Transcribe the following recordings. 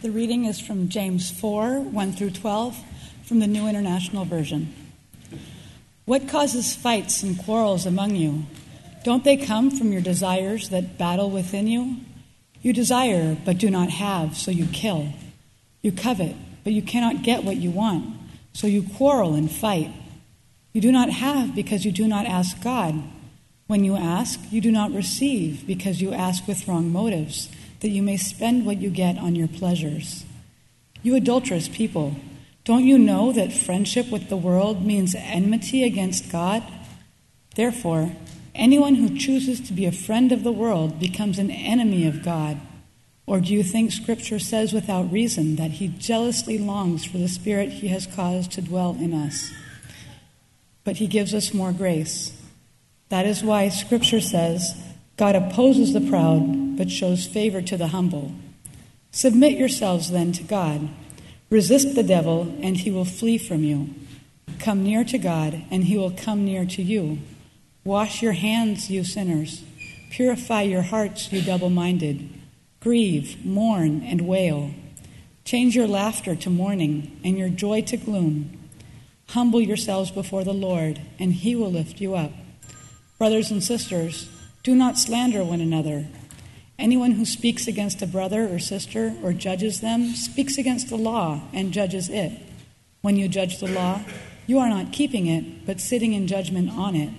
The reading is from James 4 1 through 12 from the New International Version. What causes fights and quarrels among you? Don't they come from your desires that battle within you? You desire, but do not have, so you kill. You covet, but you cannot get what you want, so you quarrel and fight. You do not have because you do not ask God. When you ask, you do not receive because you ask with wrong motives, that you may spend what you get on your pleasures. You adulterous people, don't you know that friendship with the world means enmity against God? Therefore, anyone who chooses to be a friend of the world becomes an enemy of God. Or do you think Scripture says without reason that he jealously longs for the Spirit he has caused to dwell in us? But he gives us more grace. That is why Scripture says, God opposes the proud, but shows favor to the humble. Submit yourselves then to God. Resist the devil, and he will flee from you. Come near to God, and he will come near to you. Wash your hands, you sinners. Purify your hearts, you double minded. Grieve, mourn, and wail. Change your laughter to mourning and your joy to gloom. Humble yourselves before the Lord, and he will lift you up. Brothers and sisters, do not slander one another. Anyone who speaks against a brother or sister or judges them speaks against the law and judges it. When you judge the law, you are not keeping it, but sitting in judgment on it.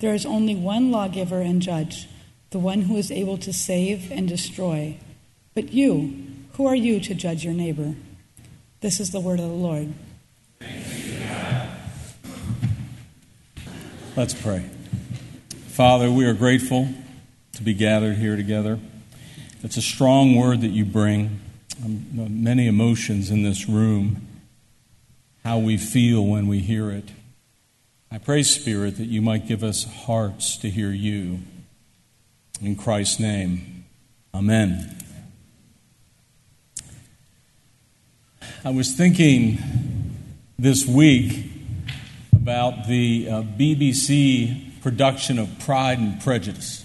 There is only one lawgiver and judge the one who is able to save and destroy. But you, who are you to judge your neighbor? This is the word of the Lord. Let's pray. Father, we are grateful to be gathered here together. It's a strong word that you bring. Um, many emotions in this room, how we feel when we hear it. I pray, Spirit, that you might give us hearts to hear you in Christ's name, Amen. I was thinking this week about the uh, BBC production of Pride and Prejudice.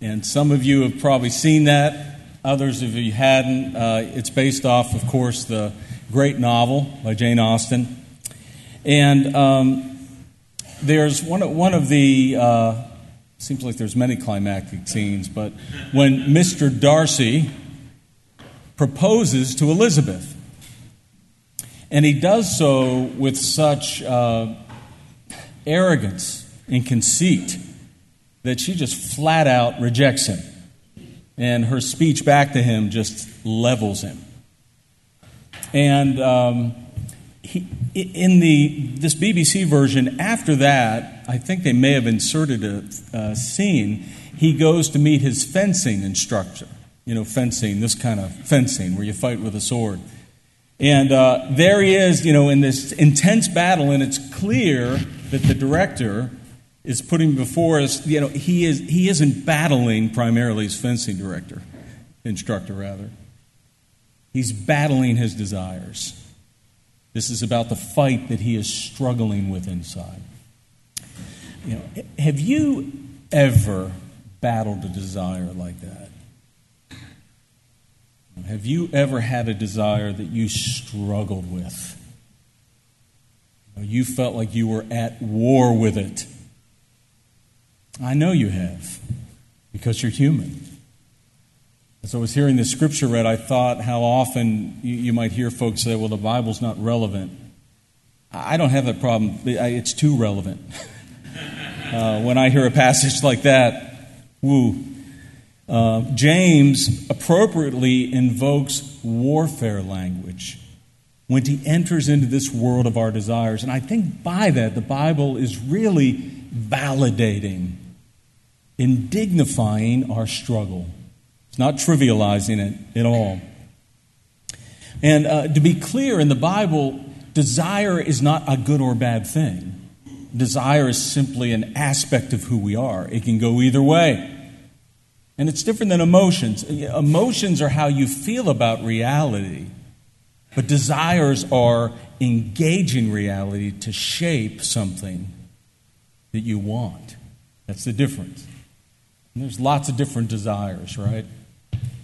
And some of you have probably seen that, others of you hadn't. Uh, it's based off, of course, the great novel by Jane Austen. And um, there's one of, one of the uh, Seems like there's many climactic scenes, but when Mr. Darcy proposes to Elizabeth, and he does so with such uh, arrogance and conceit that she just flat out rejects him. And her speech back to him just levels him. And um, he, in the this BBC version, after that, I think they may have inserted a, a scene. He goes to meet his fencing instructor. You know, fencing, this kind of fencing where you fight with a sword. And uh, there he is, you know, in this intense battle, and it's clear that the director is putting before us, you know, he, is, he isn't battling primarily as fencing director, instructor rather. He's battling his desires. This is about the fight that he is struggling with inside. You know, have you ever battled a desire like that? Have you ever had a desire that you struggled with? You felt like you were at war with it. I know you have, because you're human. As I was hearing the scripture read, I thought how often you, you might hear folks say, well, the Bible's not relevant. I don't have that problem. It's too relevant. uh, when I hear a passage like that, woo. Uh, James appropriately invokes warfare language when he enters into this world of our desires. And I think by that, the Bible is really validating and dignifying our struggle. It's not trivializing it at all. And uh, to be clear, in the Bible, desire is not a good or bad thing. Desire is simply an aspect of who we are, it can go either way. And it's different than emotions. Emotions are how you feel about reality, but desires are engaging reality to shape something that you want. That's the difference. There's lots of different desires, right?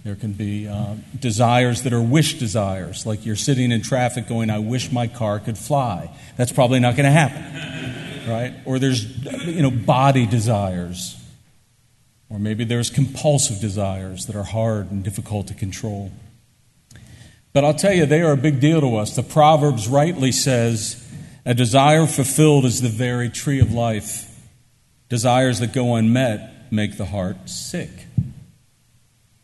There can be uh, desires that are wish desires, like you're sitting in traffic going, I wish my car could fly. That's probably not going to happen, right? Or there's, you know, body desires. Or maybe there's compulsive desires that are hard and difficult to control. But I'll tell you, they are a big deal to us. The Proverbs rightly says, a desire fulfilled is the very tree of life. Desires that go unmet make the heart sick.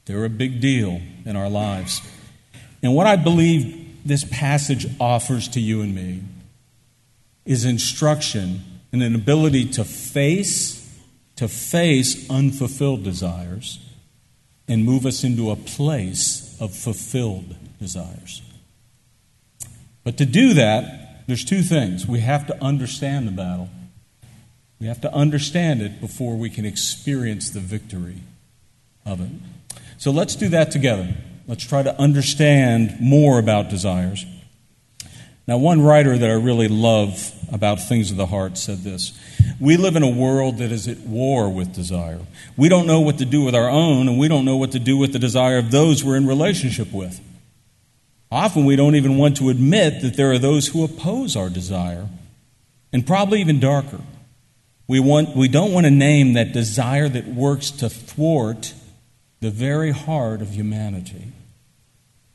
They're a big deal in our lives. And what I believe this passage offers to you and me is instruction and an ability to face to face unfulfilled desires and move us into a place of fulfilled desires. But to do that, there's two things. We have to understand the battle. We have to understand it before we can experience the victory of it. So let's do that together. Let's try to understand more about desires. Now, one writer that I really love about things of the heart said this We live in a world that is at war with desire. We don't know what to do with our own, and we don't know what to do with the desire of those we're in relationship with. Often we don't even want to admit that there are those who oppose our desire, and probably even darker. We, want, we don't want to name that desire that works to thwart the very heart of humanity.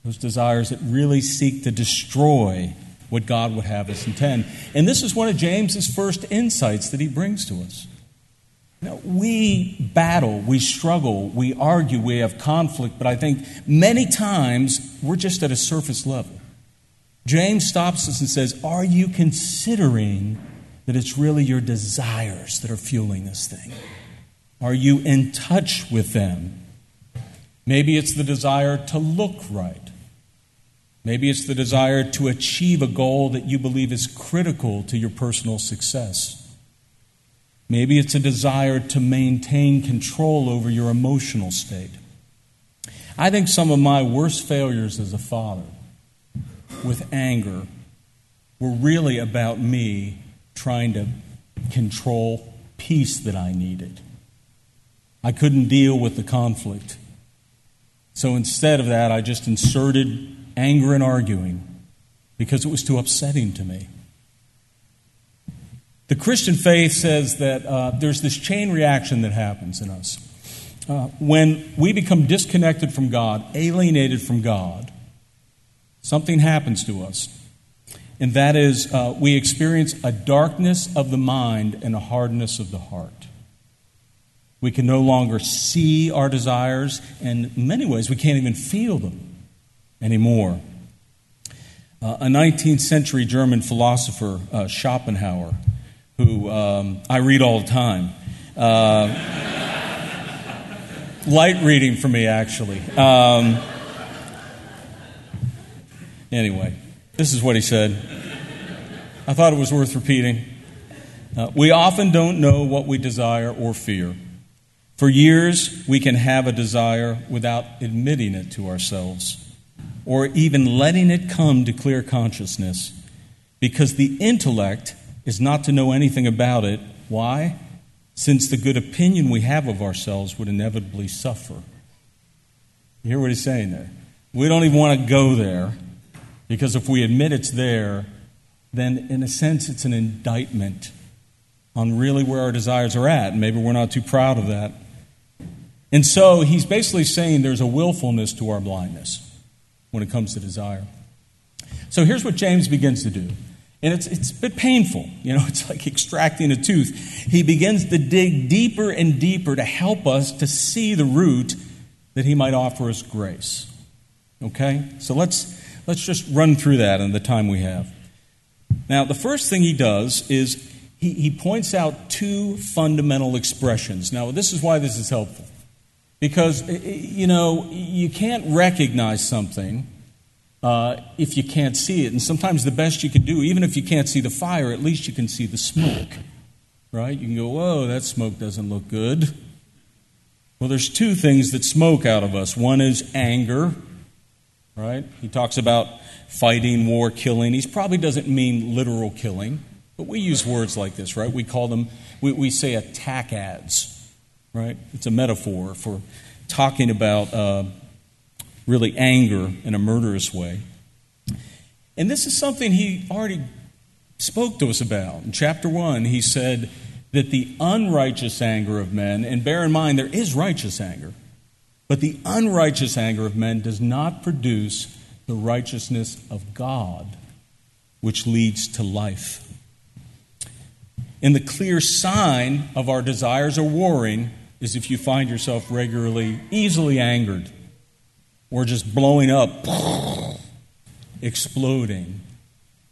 Those desires that really seek to destroy what God would have us intend. And this is one of James's first insights that he brings to us. Now, we battle, we struggle, we argue, we have conflict, but I think many times we're just at a surface level. James stops us and says, Are you considering that it's really your desires that are fueling this thing? Are you in touch with them? Maybe it's the desire to look right. Maybe it's the desire to achieve a goal that you believe is critical to your personal success. Maybe it's a desire to maintain control over your emotional state. I think some of my worst failures as a father with anger were really about me trying to control peace that I needed. I couldn't deal with the conflict. So instead of that, I just inserted anger and arguing because it was too upsetting to me. The Christian faith says that uh, there's this chain reaction that happens in us. Uh, when we become disconnected from God, alienated from God, something happens to us. And that is, uh, we experience a darkness of the mind and a hardness of the heart. We can no longer see our desires, and in many ways, we can't even feel them anymore. Uh, a 19th century German philosopher, uh, Schopenhauer, who um, I read all the time. Uh, light reading for me, actually. Um, anyway, this is what he said. I thought it was worth repeating. Uh, we often don't know what we desire or fear. For years, we can have a desire without admitting it to ourselves or even letting it come to clear consciousness because the intellect is not to know anything about it. Why? Since the good opinion we have of ourselves would inevitably suffer. You hear what he's saying there? We don't even want to go there because if we admit it's there, then in a sense it's an indictment on really where our desires are at. And maybe we're not too proud of that. And so he's basically saying there's a willfulness to our blindness when it comes to desire. So here's what James begins to do. And it's, it's a bit painful. You know, it's like extracting a tooth. He begins to dig deeper and deeper to help us to see the root that he might offer us grace. Okay? So let's, let's just run through that in the time we have. Now, the first thing he does is he, he points out two fundamental expressions. Now, this is why this is helpful. Because, you know, you can't recognize something uh, if you can't see it. And sometimes the best you can do, even if you can't see the fire, at least you can see the smoke. Right? You can go, whoa, that smoke doesn't look good. Well, there's two things that smoke out of us. One is anger, right? He talks about fighting, war, killing. He probably doesn't mean literal killing, but we use words like this, right? We call them, we, we say attack ads right? It's a metaphor for talking about uh, really anger in a murderous way. And this is something he already spoke to us about. In chapter 1, he said that the unrighteous anger of men, and bear in mind there is righteous anger, but the unrighteous anger of men does not produce the righteousness of God, which leads to life. And the clear sign of our desires are warring is if you find yourself regularly easily angered or just blowing up, exploding.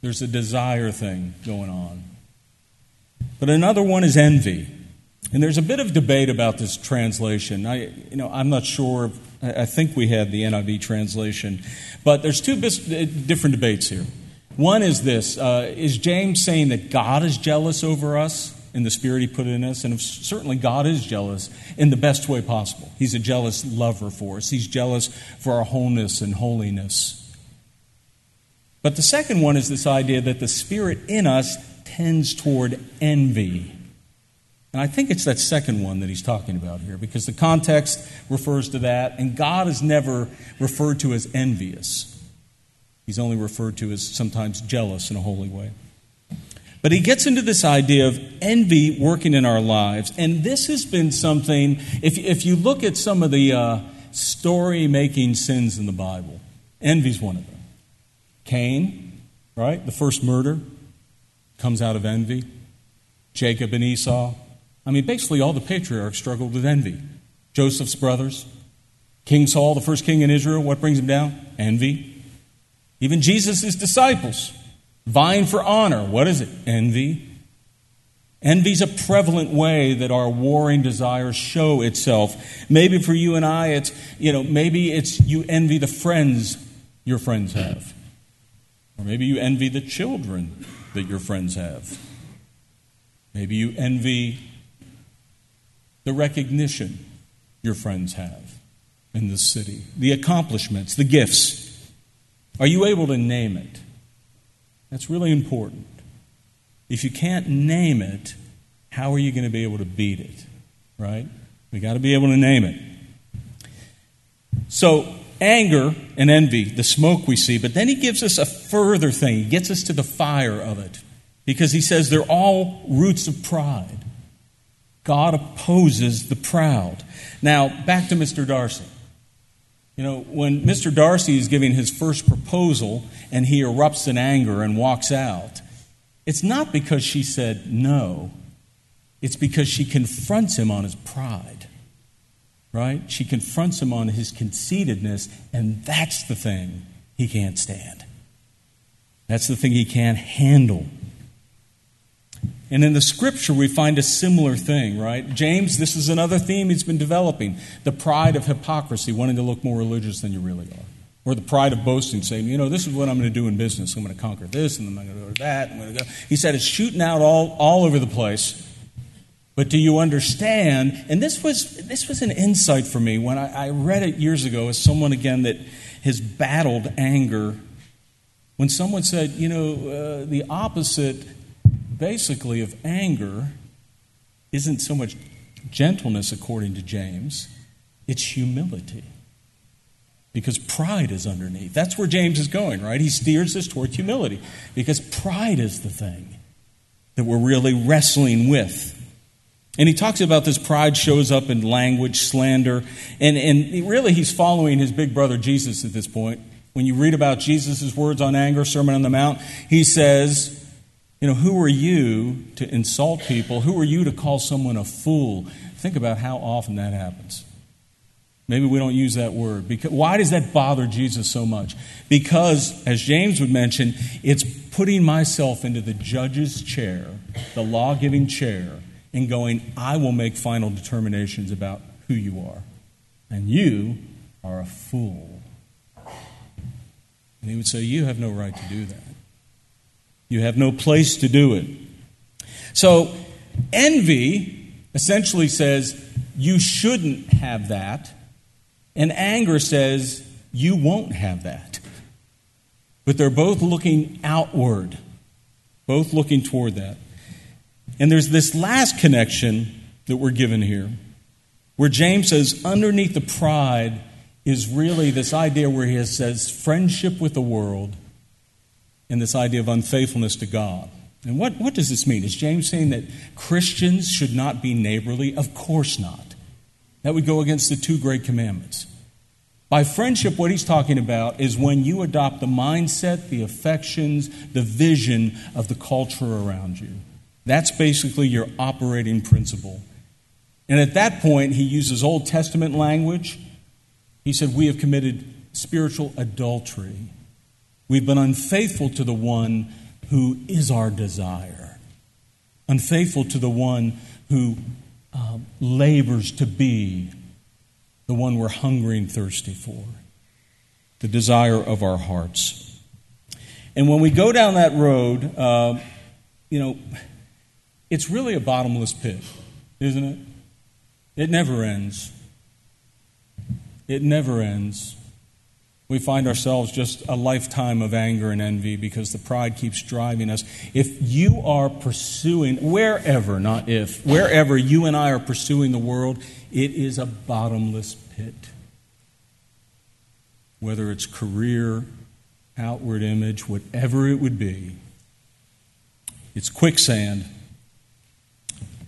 There's a desire thing going on. But another one is envy. And there's a bit of debate about this translation. I, you know, I'm not sure. I think we had the NIV translation, but there's two different debates here. One is this: uh, Is James saying that God is jealous over us in the spirit He put in us? And certainly, God is jealous in the best way possible. He's a jealous lover for us. He's jealous for our wholeness and holiness. But the second one is this idea that the spirit in us tends toward envy. And I think it's that second one that he's talking about here because the context refers to that, and God is never referred to as envious. He's only referred to as sometimes jealous in a holy way. But he gets into this idea of envy working in our lives. And this has been something, if, if you look at some of the uh, story making sins in the Bible, envy is one of them. Cain, right? The first murder comes out of envy. Jacob and Esau. I mean, basically, all the patriarchs struggled with envy. Joseph's brothers. King Saul, the first king in Israel, what brings him down? Envy. Even Jesus' disciples, vying for honor. What is it? Envy. Envy is a prevalent way that our warring desires show itself. Maybe for you and I, it's, you know, maybe it's you envy the friends your friends have. Or maybe you envy the children that your friends have. Maybe you envy the recognition your friends have in the city, the accomplishments, the gifts. Are you able to name it? That's really important. If you can't name it, how are you going to be able to beat it? Right? We got to be able to name it. So, anger and envy, the smoke we see, but then he gives us a further thing. He gets us to the fire of it because he says they're all roots of pride. God opposes the proud. Now, back to Mr. Darcy. You know, when Mr. Darcy is giving his first proposal and he erupts in anger and walks out, it's not because she said no, it's because she confronts him on his pride right? She confronts him on his conceitedness, and that's the thing he can't stand. That's the thing he can't handle. And in the scripture, we find a similar thing, right? James, this is another theme he's been developing the pride of hypocrisy, wanting to look more religious than you really are. Or the pride of boasting, saying, you know, this is what I'm going to do in business. I'm going to conquer this, and I'm going to go to that. I'm going to go. He said it's shooting out all, all over the place. But do you understand? And this was, this was an insight for me when I, I read it years ago as someone, again, that has battled anger. When someone said, you know, uh, the opposite basically of anger isn't so much gentleness, according to James, it's humility. Because pride is underneath. That's where James is going, right? He steers us toward humility. Because pride is the thing that we're really wrestling with. And he talks about this pride shows up in language, slander, and, and really he's following his big brother Jesus at this point. When you read about Jesus' words on anger, Sermon on the Mount, he says, You know, who are you to insult people? Who are you to call someone a fool? Think about how often that happens. Maybe we don't use that word. Because, why does that bother Jesus so much? Because, as James would mention, it's putting myself into the judge's chair, the law giving chair, and going, I will make final determinations about who you are. And you are a fool. And he would say, You have no right to do that. You have no place to do it. So, envy essentially says, You shouldn't have that. And anger says, You won't have that. But they're both looking outward, both looking toward that. And there's this last connection that we're given here, where James says, underneath the pride is really this idea where he says friendship with the world and this idea of unfaithfulness to God. And what, what does this mean? Is James saying that Christians should not be neighborly? Of course not. That would go against the two great commandments. By friendship, what he's talking about is when you adopt the mindset, the affections, the vision of the culture around you. That's basically your operating principle. And at that point, he uses Old Testament language. He said, We have committed spiritual adultery. We've been unfaithful to the one who is our desire, unfaithful to the one who uh, labors to be the one we're hungry and thirsty for, the desire of our hearts. And when we go down that road, uh, you know, it's really a bottomless pit, isn't it? It never ends. It never ends. We find ourselves just a lifetime of anger and envy because the pride keeps driving us. If you are pursuing, wherever, not if, wherever you and I are pursuing the world, it is a bottomless pit. Whether it's career, outward image, whatever it would be, it's quicksand,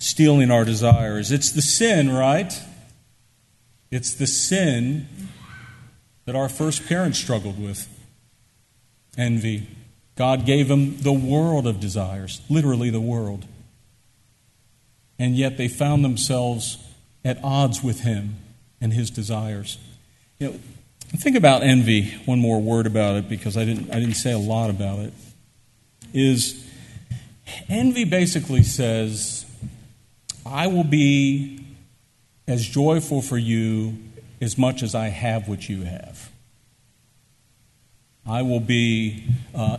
stealing our desires. It's the sin, right? It's the sin that our first parents struggled with envy. God gave them the world of desires, literally the world. And yet they found themselves at odds with Him and His desires. You know, think about envy, one more word about it because I didn't, I didn't say a lot about it. Is envy basically says, I will be as joyful for you as much as I have what you have. I will be uh,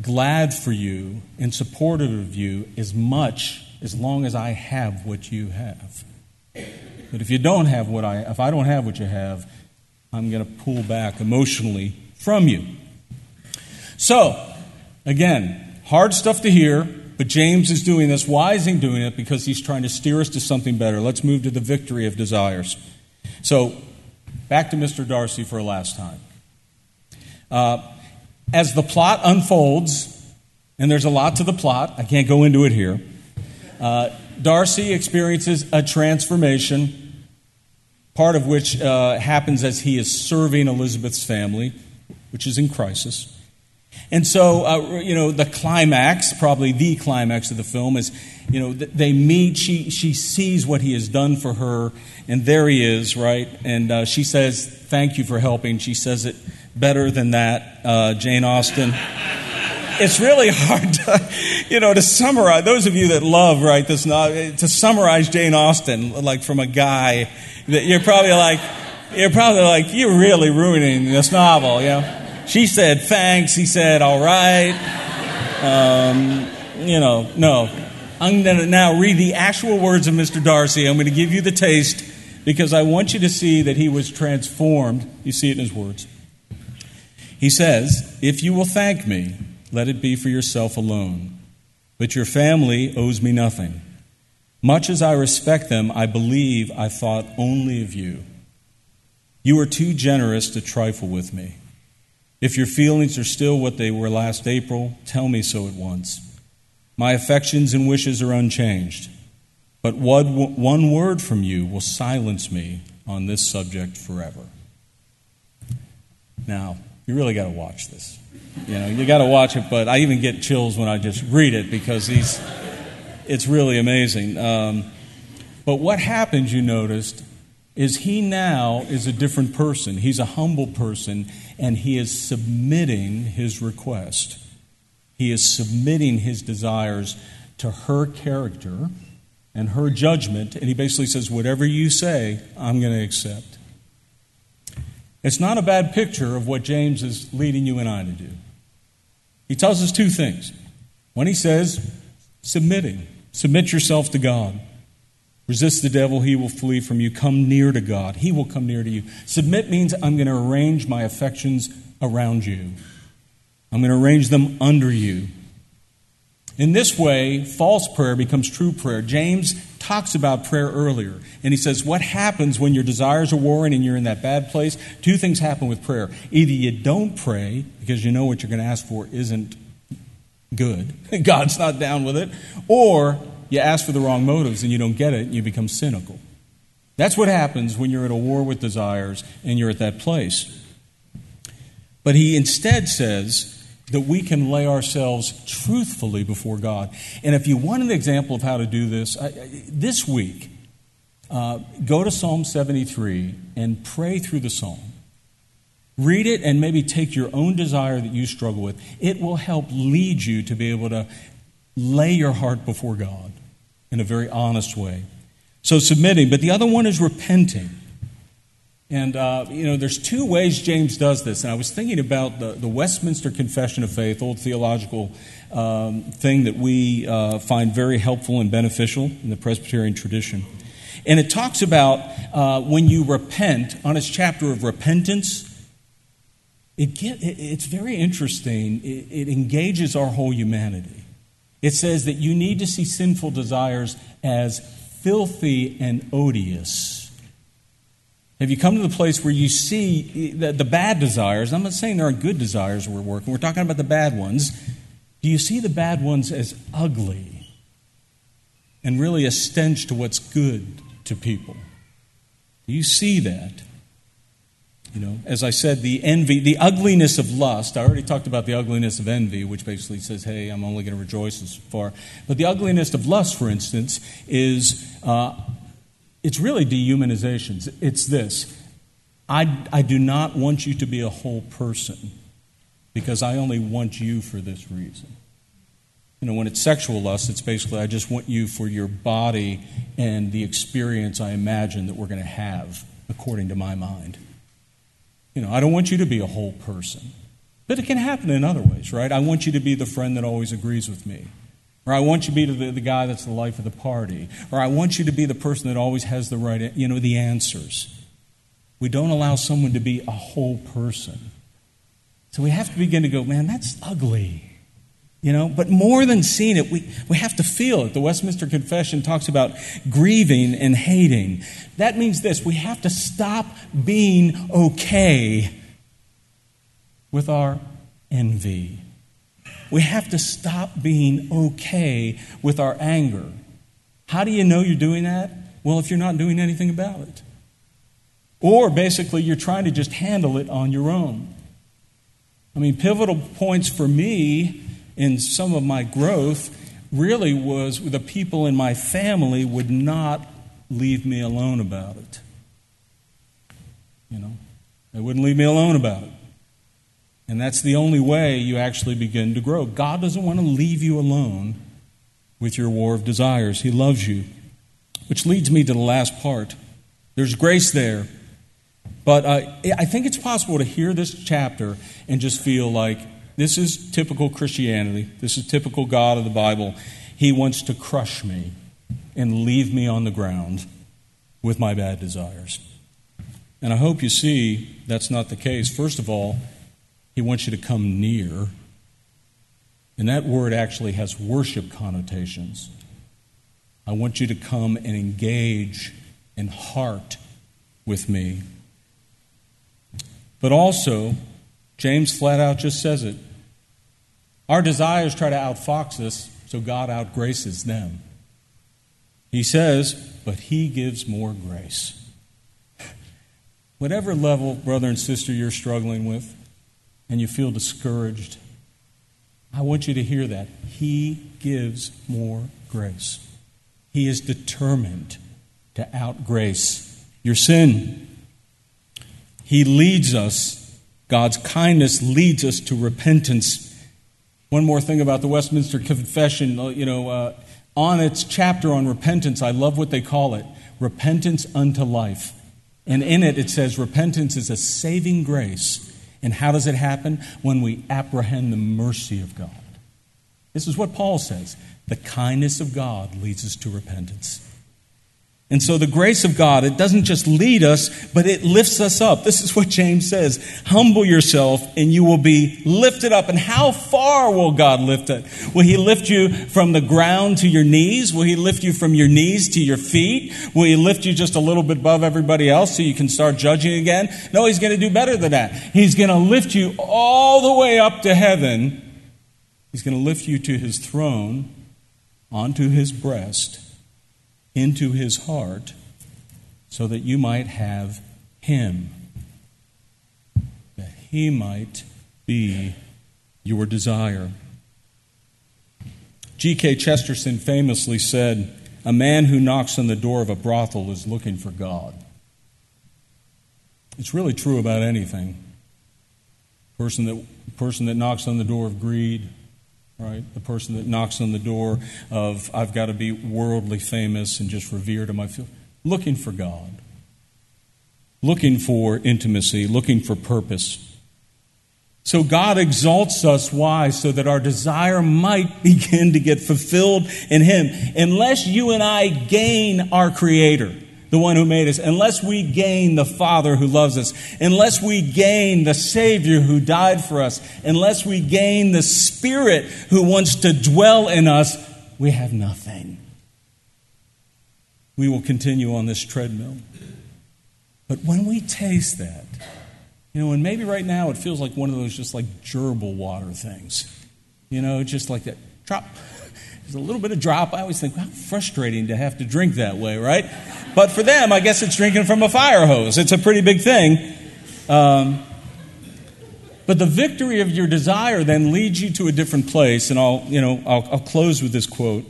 glad for you and supportive of you as much as long as I have what you have. But if you don't have what I if I don't have what you have, I'm going to pull back emotionally from you. So, again, hard stuff to hear, but James is doing this. Why is he doing it? Because he's trying to steer us to something better. Let's move to the victory of desires. So, Back to Mr. Darcy for a last time. Uh, as the plot unfolds, and there's a lot to the plot, I can't go into it here. Uh, Darcy experiences a transformation, part of which uh, happens as he is serving Elizabeth's family, which is in crisis. And so, uh, you know, the climax, probably the climax of the film, is, you know, they meet. She, she sees what he has done for her, and there he is, right? And uh, she says, Thank you for helping. She says it better than that, uh, Jane Austen. it's really hard to, you know, to summarize. Those of you that love, right, this, novel, to summarize Jane Austen, like from a guy, that you're probably like, you're probably like, you're really ruining this novel, you know? She said, thanks. He said, all right. Um, you know, no. I'm going to now read the actual words of Mr. Darcy. I'm going to give you the taste because I want you to see that he was transformed. You see it in his words. He says, If you will thank me, let it be for yourself alone. But your family owes me nothing. Much as I respect them, I believe I thought only of you. You are too generous to trifle with me. If your feelings are still what they were last April, tell me so at once. My affections and wishes are unchanged, but one word from you will silence me on this subject forever. Now, you really got to watch this. You know, you got to watch it, but I even get chills when I just read it because he's, it's really amazing. Um, but what happens, you noticed, is he now is a different person. He's a humble person, and he is submitting his request. He is submitting his desires to her character and her judgment, and he basically says, Whatever you say, I'm going to accept. It's not a bad picture of what James is leading you and I to do. He tells us two things. When he says, submitting, submit yourself to God. Resist the devil, he will flee from you. Come near to God, he will come near to you. Submit means I'm going to arrange my affections around you, I'm going to arrange them under you. In this way, false prayer becomes true prayer. James talks about prayer earlier. And he says, What happens when your desires are warring and you're in that bad place? Two things happen with prayer. Either you don't pray because you know what you're going to ask for isn't good, God's not down with it, or you ask for the wrong motives and you don't get it and you become cynical. That's what happens when you're at a war with desires and you're at that place. But he instead says, that we can lay ourselves truthfully before God. And if you want an example of how to do this, I, this week, uh, go to Psalm 73 and pray through the psalm. Read it and maybe take your own desire that you struggle with. It will help lead you to be able to lay your heart before God in a very honest way. So, submitting, but the other one is repenting. And, uh, you know, there's two ways James does this. And I was thinking about the, the Westminster Confession of Faith, old theological um, thing that we uh, find very helpful and beneficial in the Presbyterian tradition. And it talks about uh, when you repent, on its chapter of repentance, it get, it's very interesting. It, it engages our whole humanity. It says that you need to see sinful desires as filthy and odious. Have you come to the place where you see the, the bad desires? I'm not saying there aren't good desires we're working, we're talking about the bad ones. Do you see the bad ones as ugly and really a stench to what's good to people? Do you see that? You know, as I said, the envy, the ugliness of lust. I already talked about the ugliness of envy, which basically says, hey, I'm only going to rejoice as far. But the ugliness of lust, for instance, is uh, it's really dehumanization. It's this I, I do not want you to be a whole person because I only want you for this reason. You know, when it's sexual lust, it's basically I just want you for your body and the experience I imagine that we're going to have according to my mind. You know, I don't want you to be a whole person. But it can happen in other ways, right? I want you to be the friend that always agrees with me. Or I want you to be the, the guy that's the life of the party. Or I want you to be the person that always has the right, you know, the answers. We don't allow someone to be a whole person. So we have to begin to go, man, that's ugly. You know, but more than seeing it, we, we have to feel it. The Westminster Confession talks about grieving and hating. That means this we have to stop being okay with our envy. We have to stop being okay with our anger. How do you know you're doing that? Well, if you're not doing anything about it. Or basically, you're trying to just handle it on your own. I mean, pivotal points for me in some of my growth really was the people in my family would not leave me alone about it. You know, they wouldn't leave me alone about it. And that's the only way you actually begin to grow. God doesn't want to leave you alone with your war of desires, He loves you. Which leads me to the last part. There's grace there. But uh, I think it's possible to hear this chapter and just feel like this is typical Christianity. This is typical God of the Bible. He wants to crush me and leave me on the ground with my bad desires. And I hope you see that's not the case. First of all, He wants you to come near. And that word actually has worship connotations. I want you to come and engage in heart with me. But also, James flat out just says it our desires try to outfox us, so God outgraces them. He says, but He gives more grace. Whatever level, brother and sister, you're struggling with, and you feel discouraged, I want you to hear that. He gives more grace. He is determined to outgrace your sin. He leads us, God's kindness leads us to repentance one more thing about the Westminster Confession, uh, you know, uh, on its chapter on repentance, I love what they call it repentance unto life. And in it, it says repentance is a saving grace. And how does it happen? When we apprehend the mercy of God. This is what Paul says the kindness of God leads us to repentance. And so the grace of God, it doesn't just lead us, but it lifts us up. This is what James says. Humble yourself and you will be lifted up. And how far will God lift it? Will he lift you from the ground to your knees? Will he lift you from your knees to your feet? Will he lift you just a little bit above everybody else so you can start judging again? No, he's going to do better than that. He's going to lift you all the way up to heaven. He's going to lift you to his throne, onto his breast into his heart so that you might have him, that he might be your desire. G.K. Chesterton famously said, A man who knocks on the door of a brothel is looking for God. It's really true about anything. Person that, person that knocks on the door of greed, right? The person that knocks on the door of, I've got to be worldly famous and just revered in my field. Looking for God, looking for intimacy, looking for purpose. So God exalts us. Why? So that our desire might begin to get fulfilled in Him. Unless you and I gain our Creator, the one who made us, unless we gain the Father who loves us, unless we gain the Savior who died for us, unless we gain the Spirit who wants to dwell in us, we have nothing. We will continue on this treadmill. But when we taste that, you know, and maybe right now it feels like one of those just like gerbil water things, you know, just like that drop. There's a little bit of drop. I always think, how frustrating to have to drink that way, right? But for them, I guess it's drinking from a fire hose. It's a pretty big thing. Um, but the victory of your desire then leads you to a different place, and I'll, you know, I'll, I'll close with this quote.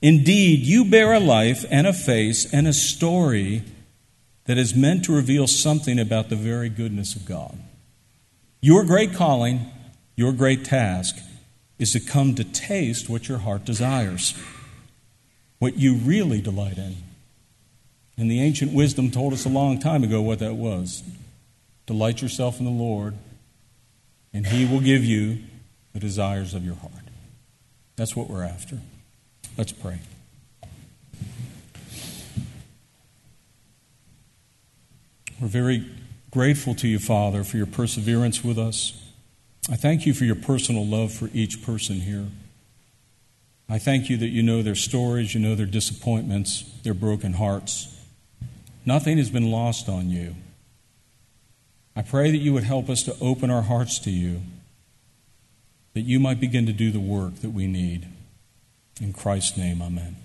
Indeed, you bear a life and a face and a story that is meant to reveal something about the very goodness of God. Your great calling, your great task, is to come to taste what your heart desires, what you really delight in. And the ancient wisdom told us a long time ago what that was. Delight yourself in the Lord, and He will give you the desires of your heart. That's what we're after. Let's pray. We're very grateful to you, Father, for your perseverance with us. I thank you for your personal love for each person here. I thank you that you know their stories, you know their disappointments, their broken hearts. Nothing has been lost on you. I pray that you would help us to open our hearts to you, that you might begin to do the work that we need. In Christ's name, amen.